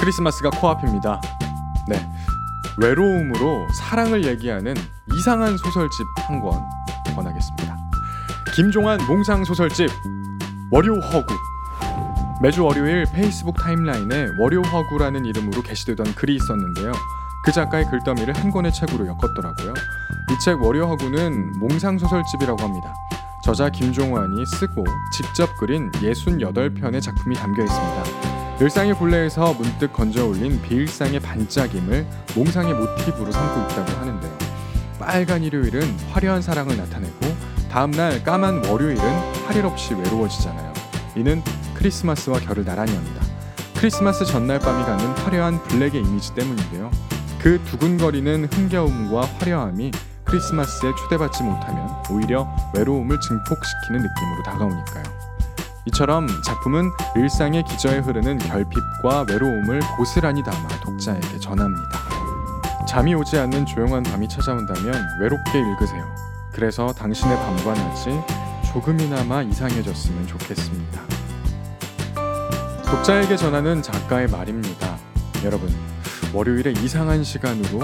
크리스마스가 코앞입니다. 네. 외로움으로 사랑을 얘기하는 이상한 소설집 한 권 권하겠습니다. 김종환 몽상 소설집 월요 허구. 매주 월요일 페이스북 타임라인에 월요 허구라는 이름으로 게시되던 글이 있었는데요. 그 작가의 글더미를 한 권의 책으로 엮었더라고요. 이 책 월요 허구는 몽상 소설집이라고 합니다. 저자 김종환이 쓰고 직접 그린 68편의 작품이 담겨 있습니다. 일상의 굴레에서 문득 건져 올린 비일상의 반짝임을 몽상의 모티브로 삼고 있다고 하는데요. 빨간 일요일은 화려한 사랑을 나타내고 다음날 까만 월요일은 할 일 없이 외로워지잖아요. 이는 크리스마스와 결을 나란히 합니다. 크리스마스 전날 밤이 갖는 화려한 블랙의 이미지 때문인데요. 그 두근거리는 흥겨움과 화려함이 크리스마스에 초대받지 못하면 오히려 외로움을 증폭시키는 느낌으로 다가오니까요. 이처럼 작품은 일상의 기저에 흐르는 결핍과 외로움을 고스란히 담아 독자에게 전합니다. 잠이 오지 않는 조용한 밤이 찾아온다면 외롭게 읽으세요. 그래서 당신의 밤과 낮이 조금이나마 이상해졌으면 좋겠습니다. 독자에게 전하는 작가의 말입니다. 여러분, 월요일에 이상한 시간으로